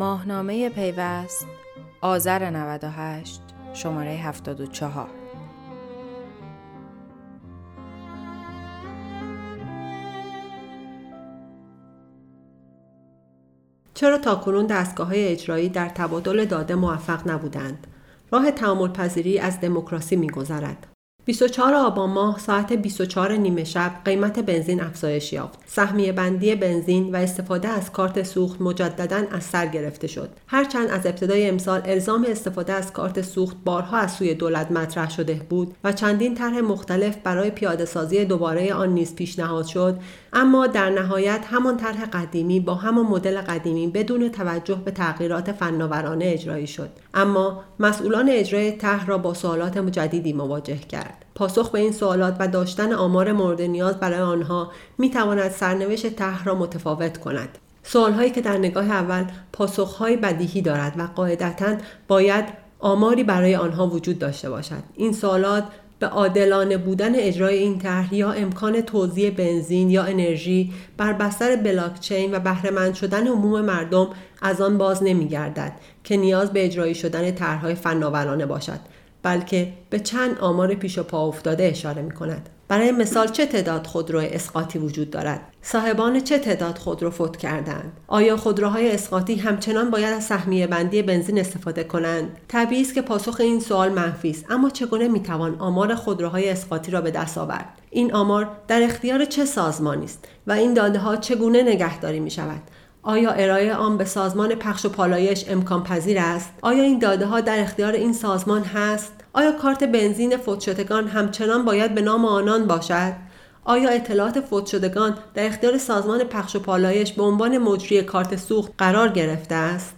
ماهنامه پیوست آذر 98 شماره 74 چرا تاکنون دستگاه های اجرایی در تبادل داده موفق نبودند؟ راه تعامل پذیری از دموکراسی میگذرد. 24 آبان ماه ساعت 24 نیمه شب قیمت بنزین افزایش یافت. سهمیه بندی بنزین و استفاده از کارت سوخت مجددا از سر گرفته شد. هرچند از ابتدای امسال الزام استفاده از کارت سوخت بارها از سوی دولت مطرح شده بود و چندین طرح مختلف برای پیاده سازی دوباره آن نیز پیشنهاد شد، اما در نهایت همان طرح قدیمی با همان مدل قدیمی بدون توجه به تغییرات فناورانه اجرایی شد. اما مسئولان اجرای طرح را با سوالات جدیدی مواجه کرد. پاسخ به این سوالات و داشتن آمار مورد نیاز برای آنها می تواند سرنوشت طرح را متفاوت کند. سوالهایی که در نگاه اول پاسخهایی بدیهی دارد و قاعدتا باید آماری برای آنها وجود داشته باشد. این سوالات به عادلانه بودن اجرای این طرح یا امکان توزیع بنزین یا انرژی بر بستر بلاکچین و بهرهمند شدن عموم مردم از آن باز نمیگردد که نیاز به اجرایی شدن طرحهای فناورانه باشد بلکه به چند آمار پیش و پا افتاده اشاره می کند. برای مثال چه تعداد خودرو اسقاطی وجود دارد؟ صاحبان چه تعداد خودرو فوت کردند؟ آیا خودروهای اسقاطی همچنان باید از سهمیه بندی بنزین استفاده کنند؟ طبیعی است که پاسخ این سوال منفی است اما چگونه می‌توان آمار خودروهای اسقاطی را به دست آورد؟ این آمار در اختیار چه سازمانی است و این داده ها چگونه نگهداری می شود آیا ارائه آن به سازمان پخش و پالایش امکان پذیر است؟ آیا این داده ها در اختیار این سازمان هست؟ آیا کارت بنزین فوتشدگان همچنان باید به نام آنان باشد؟ آیا اطلاعات فوتشدگان در اختیار سازمان پخش و پالایش به عنوان مجری کارت سوخت قرار گرفته است؟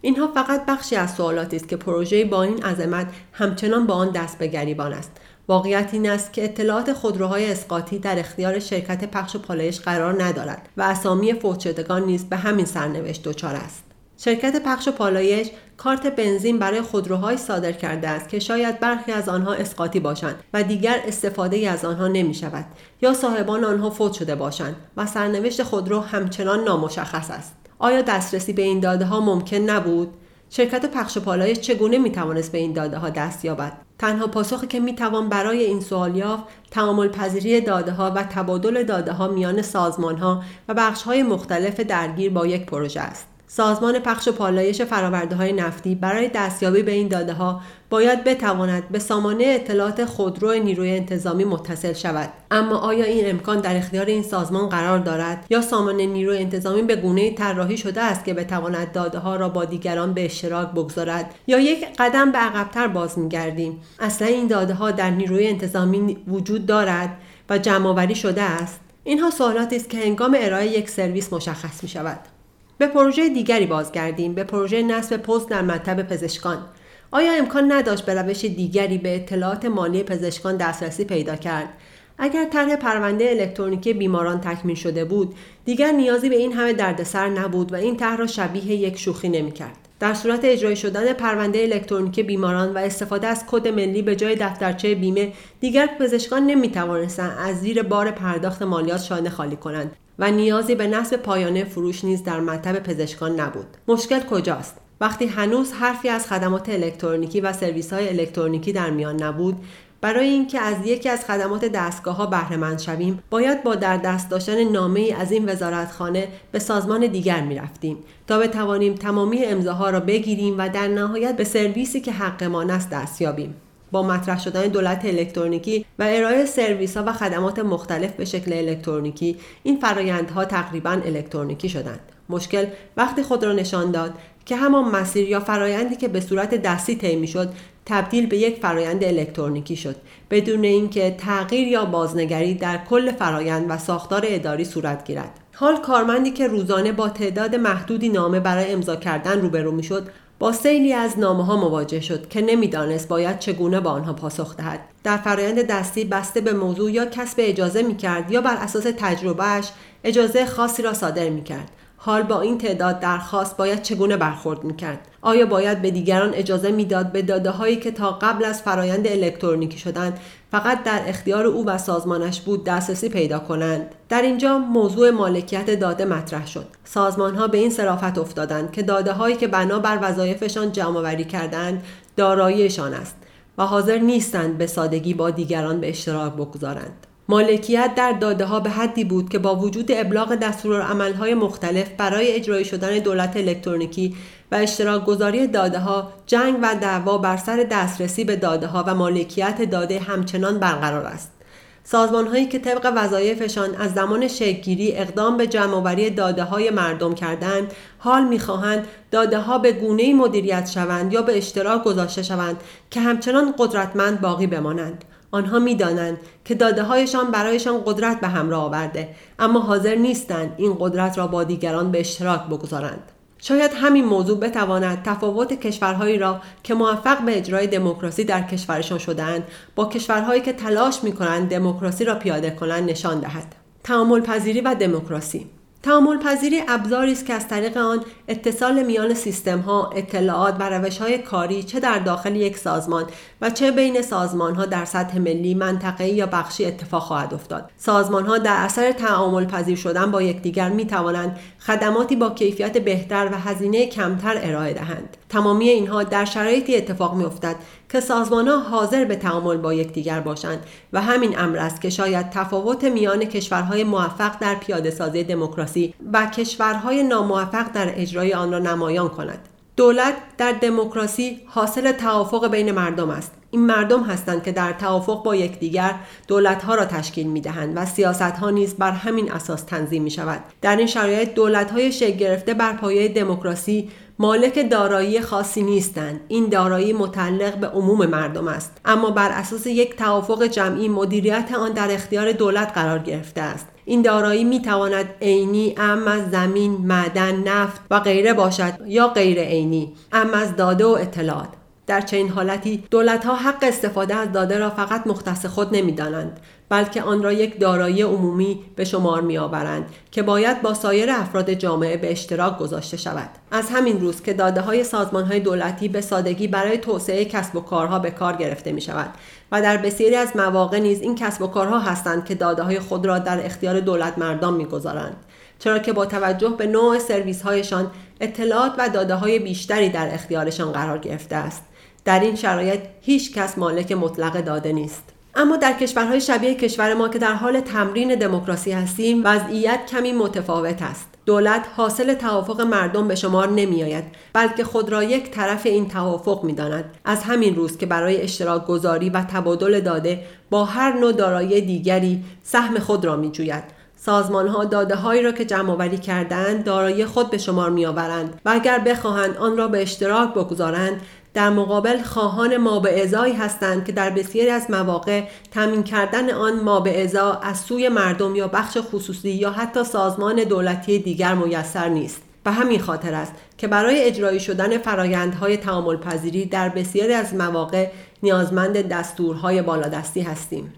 اینها فقط بخشی از سوالاتی است که پروژه با این عظمت همچنان با آن دست به گریبان است واقعیت این است که اطلاعات خودروهای اسقاطی در اختیار شرکت پخش و پالایش قرار ندارد و اسامی فوتشدگان نیز به همین سرنوشت دچار است. شرکت پخش و پالایش کارت بنزین برای خودروهای صادر کرده است که شاید برخی از آنها اسقاطی باشند و دیگر استفاده از آنها نمی شود یا صاحبان آنها فوت شده باشند و سرنوشت خودرو همچنان نامشخص است. آیا دسترسی به این داده ها ممکن نبود؟ شرکت پخش پالایش چگونه می توانست به این داده ها دست یابد؟ تنها پاسخی که می توان برای این سوال یافت تعامل پذیری داده ها و تبادل داده ها میان سازمان ها و بخش های مختلف درگیر با یک پروژه است. سازمان پخش و پالایش فراورده های نفتی برای دستیابی به این داده ها باید بتواند به سامانه اطلاعات خودرو نیروی انتظامی متصل شود. اما آیا این امکان در اختیار این سازمان قرار دارد؟ یا سامانه نیروی انتظامی به گونه طراحی شده است که بتواند داده ها را با دیگران به اشتراک بگذارد؟ یا یک قدم به عقبتر باز میگردیم؟ اصلا این داده ها در نیروی انتظامی وجود دارد و جمعآوری شده است؟ اینها سوالاتی است که هنگام ارائه یک سرویس مشخص می شود. به پروژه دیگری بازگردیم. به پروژه نصب پست در مطب پزشکان. آیا امکان نداشت به روش دیگری به اطلاعات مالی پزشکان دسترسی پیدا کرد؟ اگر طرح پرونده الکترونیکی بیماران تکمیل شده بود دیگر نیازی به این همه دردسر نبود و این طرح را شبیه یک شوخی نمی‌کرد. در صورت اجرای شدن پرونده الکترونیکی بیماران و استفاده از کد ملی به جای دفترچه بیمه دیگر پزشکان نمی‌توانستند از زیر بار پرداخت مالیات شانه خالی کنند و نیازی به نصب پایانه فروش نیز در مطب پزشکان نبود. مشکل کجاست؟ وقتی هنوز حرفی از خدمات الکترونیکی و سرویس های الکترونیکی در میان نبود برای اینکه از یکی از خدمات دستگاه ها بهره شویم باید با در دست داشتن نامه ای از این وزارتخانه به سازمان دیگر می رفتیم تا بتوانیم تمامی امضاها را بگیریم و در نهایت به سرویسی که حقمان است دست یابیم. با مطرح شدن دولت الکترونیکی و ارائه سرویس ها و خدمات مختلف به شکل الکترونیکی این فرایندها تقریبا الکترونیکی شدند. مشکل وقتی خود را نشان داد که همان مسیر یا فرایندی که به صورت دستی طی شد تبدیل به یک فرایند الکترونیکی شد بدون اینکه تغییر یا بازنگری در کل فرایند و ساختار اداری صورت گیرد. حال کارمندی که روزانه با تعداد محدودی نامه برای امضا کردن روبرو می‌شد با سیلی از نامه ها مواجه شد که نمی‌دانست باید چگونه با آنها پاسخ دهد. در فرایند دستی بسته به موضوع یا کسب اجازه می کرد یا بر اساس تجربهش اجازه خاصی را صادر می کرد حال با این تعداد درخواست باید چگونه برخورد می‌کرد؟ آیا باید به دیگران اجازه می‌داد به داده هایی که تا قبل از فرایند الکترونیکی شدن فقط در اختیار او و سازمانش بود دسترسی پیدا کنند؟ در اینجا موضوع مالکیت داده مطرح شد. سازمان ها به این صرافت افتادند که داده هایی که بنا بر وظایفشان جمع آوری کردند داراییشان است و حاضر نیستند به سادگی با دیگران به اشتراک بگذارند. مالکیت در داده ها به حدی بود که با وجود ابلاغ های مختلف برای اجرای شدن دولت الکترونیکی و اشتراک گذاری داده ها جنگ و دعوا بر سر دسترسی به داده ها و مالکیت داده همچنان برقرار است. سازمان هایی که طبق وظایفشان از زمان شکلگیری اقدام به جمعآوری داده های مردم کردند حال می‌خواهند داده ها به گونه مدیریت شوند یا به اشتراک گذاشته شوند که همچنان قدرتمند باقی بمانند آنها می‌دانند که داده هایشان برایشان قدرت به همراه آورده اما حاضر نیستند این قدرت را با دیگران به اشتراک بگذارند. شاید همین موضوع بتواند تفاوت کشورهایی را که موفق به اجرای دموکراسی در کشورشان شدهاند با کشورهایی که تلاش می کنند دموکراسی را پیاده کنند نشان دهد. تعامل پذیری و دموکراسی تعامل پذیری ابزاری است که از طریق آن اتصال میان سیستم ها، اطلاعات و روش های کاری چه در داخل یک سازمان و چه بین سازمان ها در سطح ملی، منطقه‌ای یا بخشی اتفاق خواهد افتاد. سازمان ها در اثر تعامل پذیر شدن با یکدیگر می توانند خدماتی با کیفیت بهتر و هزینه کمتر ارائه دهند. تمامی اینها در شرایطی اتفاق می افتد که سازمان ها حاضر به تعامل با یکدیگر باشند و همین امر است که شاید تفاوت میان کشورهای موفق در پیاده سازی دموکراسی و کشورهای ناموفق در اجرای آن را نمایان کند. دولت در دموکراسی حاصل توافق بین مردم است. این مردم هستند که در توافق با یکدیگر دولتها را تشکیل می دهند و سیاست ها نیز بر همین اساس تنظیم می شود در این شرایط دولت های شکل گرفته بر پایه دموکراسی مالک دارایی خاصی نیستند. این دارایی متعلق به عموم مردم است. اما بر اساس یک توافق جمعی مدیریت آن در اختیار دولت قرار گرفته است. این دارایی می تواند عینی ام از زمین، معدن، نفت و غیره باشد یا غیر عینی ام از داده و اطلاعات. در چنین حالتی دولت ها حق استفاده از داده را فقط مختص خود نمی‌دانند. بلکه آن را یک دارایی عمومی به شمار می آورند که باید با سایر افراد جامعه به اشتراک گذاشته شود از همین روز که داده های سازمان های دولتی به سادگی برای توسعه کسب و کارها به کار گرفته می شود و در بسیاری از مواقع نیز این کسب و کارها هستند که داده های خود را در اختیار دولت مردم می گذارند. چرا که با توجه به نوع سرویس هایشان اطلاعات و داده های بیشتری در اختیارشان قرار گرفته است در این شرایط هیچ کس مالک مطلق داده نیست اما در کشورهای شبیه کشور ما که در حال تمرین دموکراسی هستیم وضعیت کمی متفاوت است دولت حاصل توافق مردم به شمار نمی آید بلکه خود را یک طرف این توافق می داند. از همین روز که برای اشتراک گذاری و تبادل داده با هر نوع دارایی دیگری سهم خود را می جوید سازمان ها داده هایی را که جمع آوری کردند دارایی خود به شمار می آورند و اگر بخواهند آن را به اشتراک بگذارند در مقابل خواهان ما به ازایی هستند که در بسیاری از مواقع تمین کردن آن ما به ازا از سوی مردم یا بخش خصوصی یا حتی سازمان دولتی دیگر میسر نیست. به همین خاطر است که برای اجرایی شدن فرایندهای تعامل پذیری در بسیاری از مواقع نیازمند دستورهای بالادستی هستیم.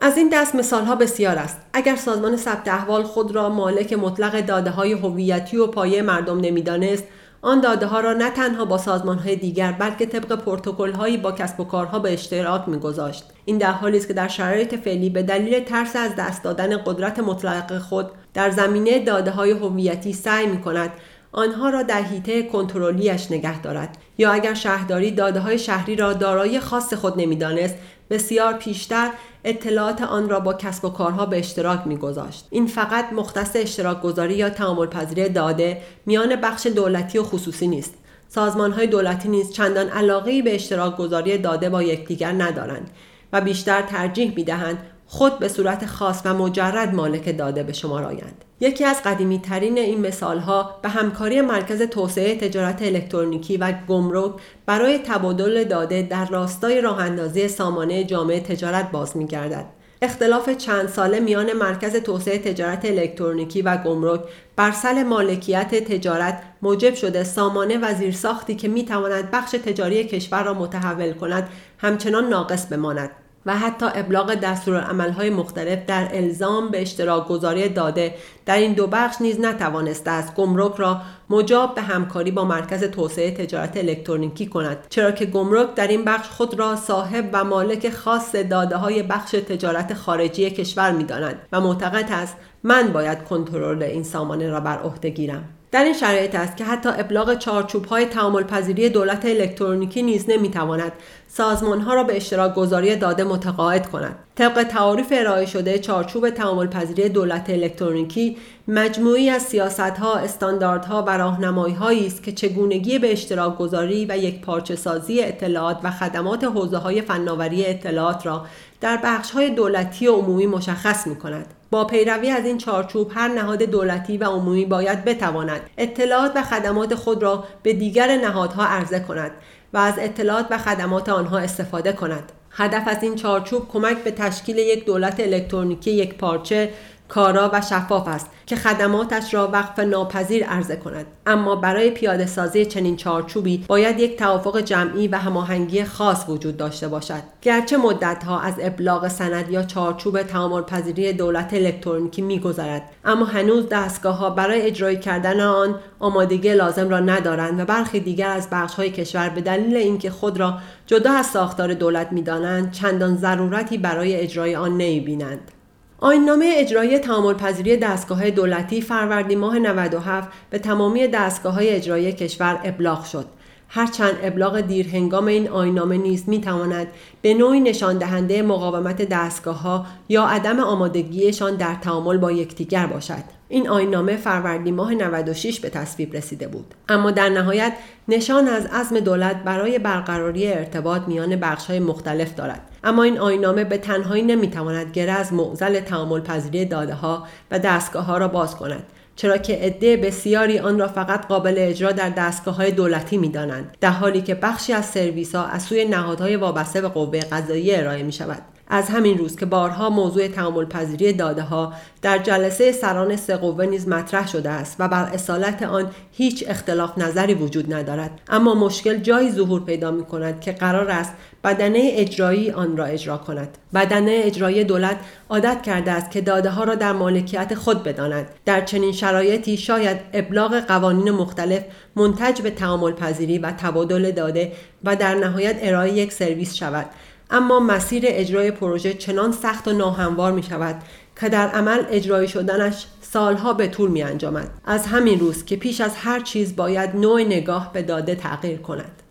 از این دست مثالها بسیار است. اگر سازمان ثبت احوال خود را مالک مطلق داده های هویتی و پایه مردم نمی‌دانست آن داده ها را نه تنها با سازمان های دیگر بلکه طبق پروتکل هایی با کسب و کارها به اشتراک میگذاشت. این در حالی است که در شرایط فعلی به دلیل ترس از دست دادن قدرت مطلق خود در زمینه داده های هویتی سعی می کند آنها را در حیطه کنترلیش نگه دارد. یا اگر شهرداری داده های شهری را دارای خاص خود نمی‌دانست بسیار پیشتر اطلاعات آن را با کسب و کارها به اشتراک میگذاشت. این فقط مختص اشتراک گذاری یا تعامل پذیری داده میان بخش دولتی و خصوصی نیست. سازمان های دولتی نیز چندان علاقه به اشتراک گذاری داده با یکدیگر ندارند و بیشتر ترجیح می دهند خود به صورت خاص و مجرد مالک داده به شمار آیند. یکی از قدیمی ترین این مثال ها به همکاری مرکز توسعه تجارت الکترونیکی و گمرک برای تبادل داده در راستای راه اندازی سامانه جامعه تجارت باز می گردد. اختلاف چند ساله میان مرکز توسعه تجارت الکترونیکی و گمرک بر سل مالکیت تجارت موجب شده سامانه و زیرساختی که می تواند بخش تجاری کشور را متحول کند همچنان ناقص بماند و حتی ابلاغ دستورالعملهای مختلف در الزام به اشتراک گذاری داده. در این دو بخش نیز نتوانسته است گمرک را مجاب به همکاری با مرکز توسعه تجارت الکترونیکی کند. چرا که گمرک در این بخش خود را صاحب و مالک خاص داده های بخش تجارت خارجی کشور می و معتقد است من باید کنترل این سامانه را بر عهده گیرم. در این شرایط است که حتی ابلاغ چارچوب های تعامل پذیری دولت الکترونیکی نیز نمی‌تواند سازمان ها را به اشتراک گذاری داده متقاعد کند. طبق تعاریف ارائه شده چارچوب تعامل پذیری دولت الکترونیکی مجموعی از سیاست ها، استانداردها و راهنمایی است که چگونگی به اشتراک گذاری و یک پارچه سازی اطلاعات و خدمات حوزه های فناوری اطلاعات را در بخش های دولتی و عمومی مشخص می کند. با پیروی از این چارچوب هر نهاد دولتی و عمومی باید بتواند اطلاعات و خدمات خود را به دیگر نهادها عرضه کند و از اطلاعات و خدمات آنها استفاده کند. هدف از این چارچوب کمک به تشکیل یک دولت الکترونیکی یک پارچه کارا و شفاف است که خدماتش را وقف ناپذیر عرضه کند. اما برای پیاده سازی چنین چارچوبی باید یک توافق جمعی و هماهنگی خاص وجود داشته باشد. گرچه مدتها از ابلاغ سند یا چارچوب تعامل پذیری دولت الکترونیکی میگذرد اما هنوز دستگاه ها برای اجرای کردن آن آمادگی لازم را ندارند و برخی دیگر از بخش های کشور به دلیل اینکه خود را جدا از ساختار دولت می‌دانند چندان ضرورتی برای اجرای آن نمی‌بینند. آیننامه اجرایی تعامل پذیری دستگاه دولتی فروردین ماه 97 به تمامی دستگاه های اجرایی کشور ابلاغ شد. هرچند ابلاغ دیر هنگام این آینامه نیز می تواند به نوعی نشان دهنده مقاومت دستگاه ها یا عدم آمادگیشان در تعامل با یکدیگر باشد. این آینامه فروردین ماه 96 به تصویب رسیده بود. اما در نهایت نشان از عزم دولت برای برقراری ارتباط میان های مختلف دارد. اما این آینامه به تنهایی نمی‌تواند گره از معضل تعامل پذیری داده ها و دستگاه ها را باز کند. چرا که عده بسیاری آن را فقط قابل اجرا در دستگاه های دولتی می دانند در حالی که بخشی از سرویس ها از سوی نهادهای وابسته به قوه قضاییه ارائه می شود از همین روز که بارها موضوع تعامل پذیری داده ها در جلسه سران سه قوه نیز مطرح شده است و بر اصالت آن هیچ اختلاف نظری وجود ندارد. اما مشکل جایی ظهور پیدا می کند که قرار است بدنه اجرایی آن را اجرا کند. بدنه اجرایی دولت عادت کرده است که داده ها را در مالکیت خود بداند. در چنین شرایطی شاید ابلاغ قوانین مختلف منتج به تعامل پذیری و تبادل داده و در نهایت ارائه یک سرویس شود. اما مسیر اجرای پروژه چنان سخت و ناهموار می شود که در عمل اجرای شدنش سالها به طول می انجامد. از همین روز که پیش از هر چیز باید نوع نگاه به داده تغییر کند.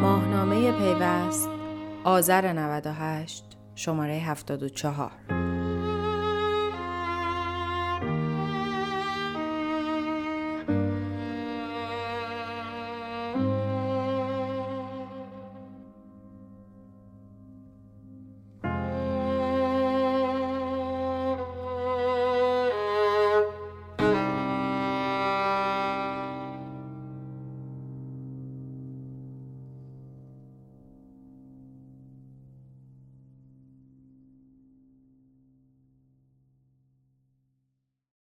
ماهنامه پیوست آذر 98 شماره 74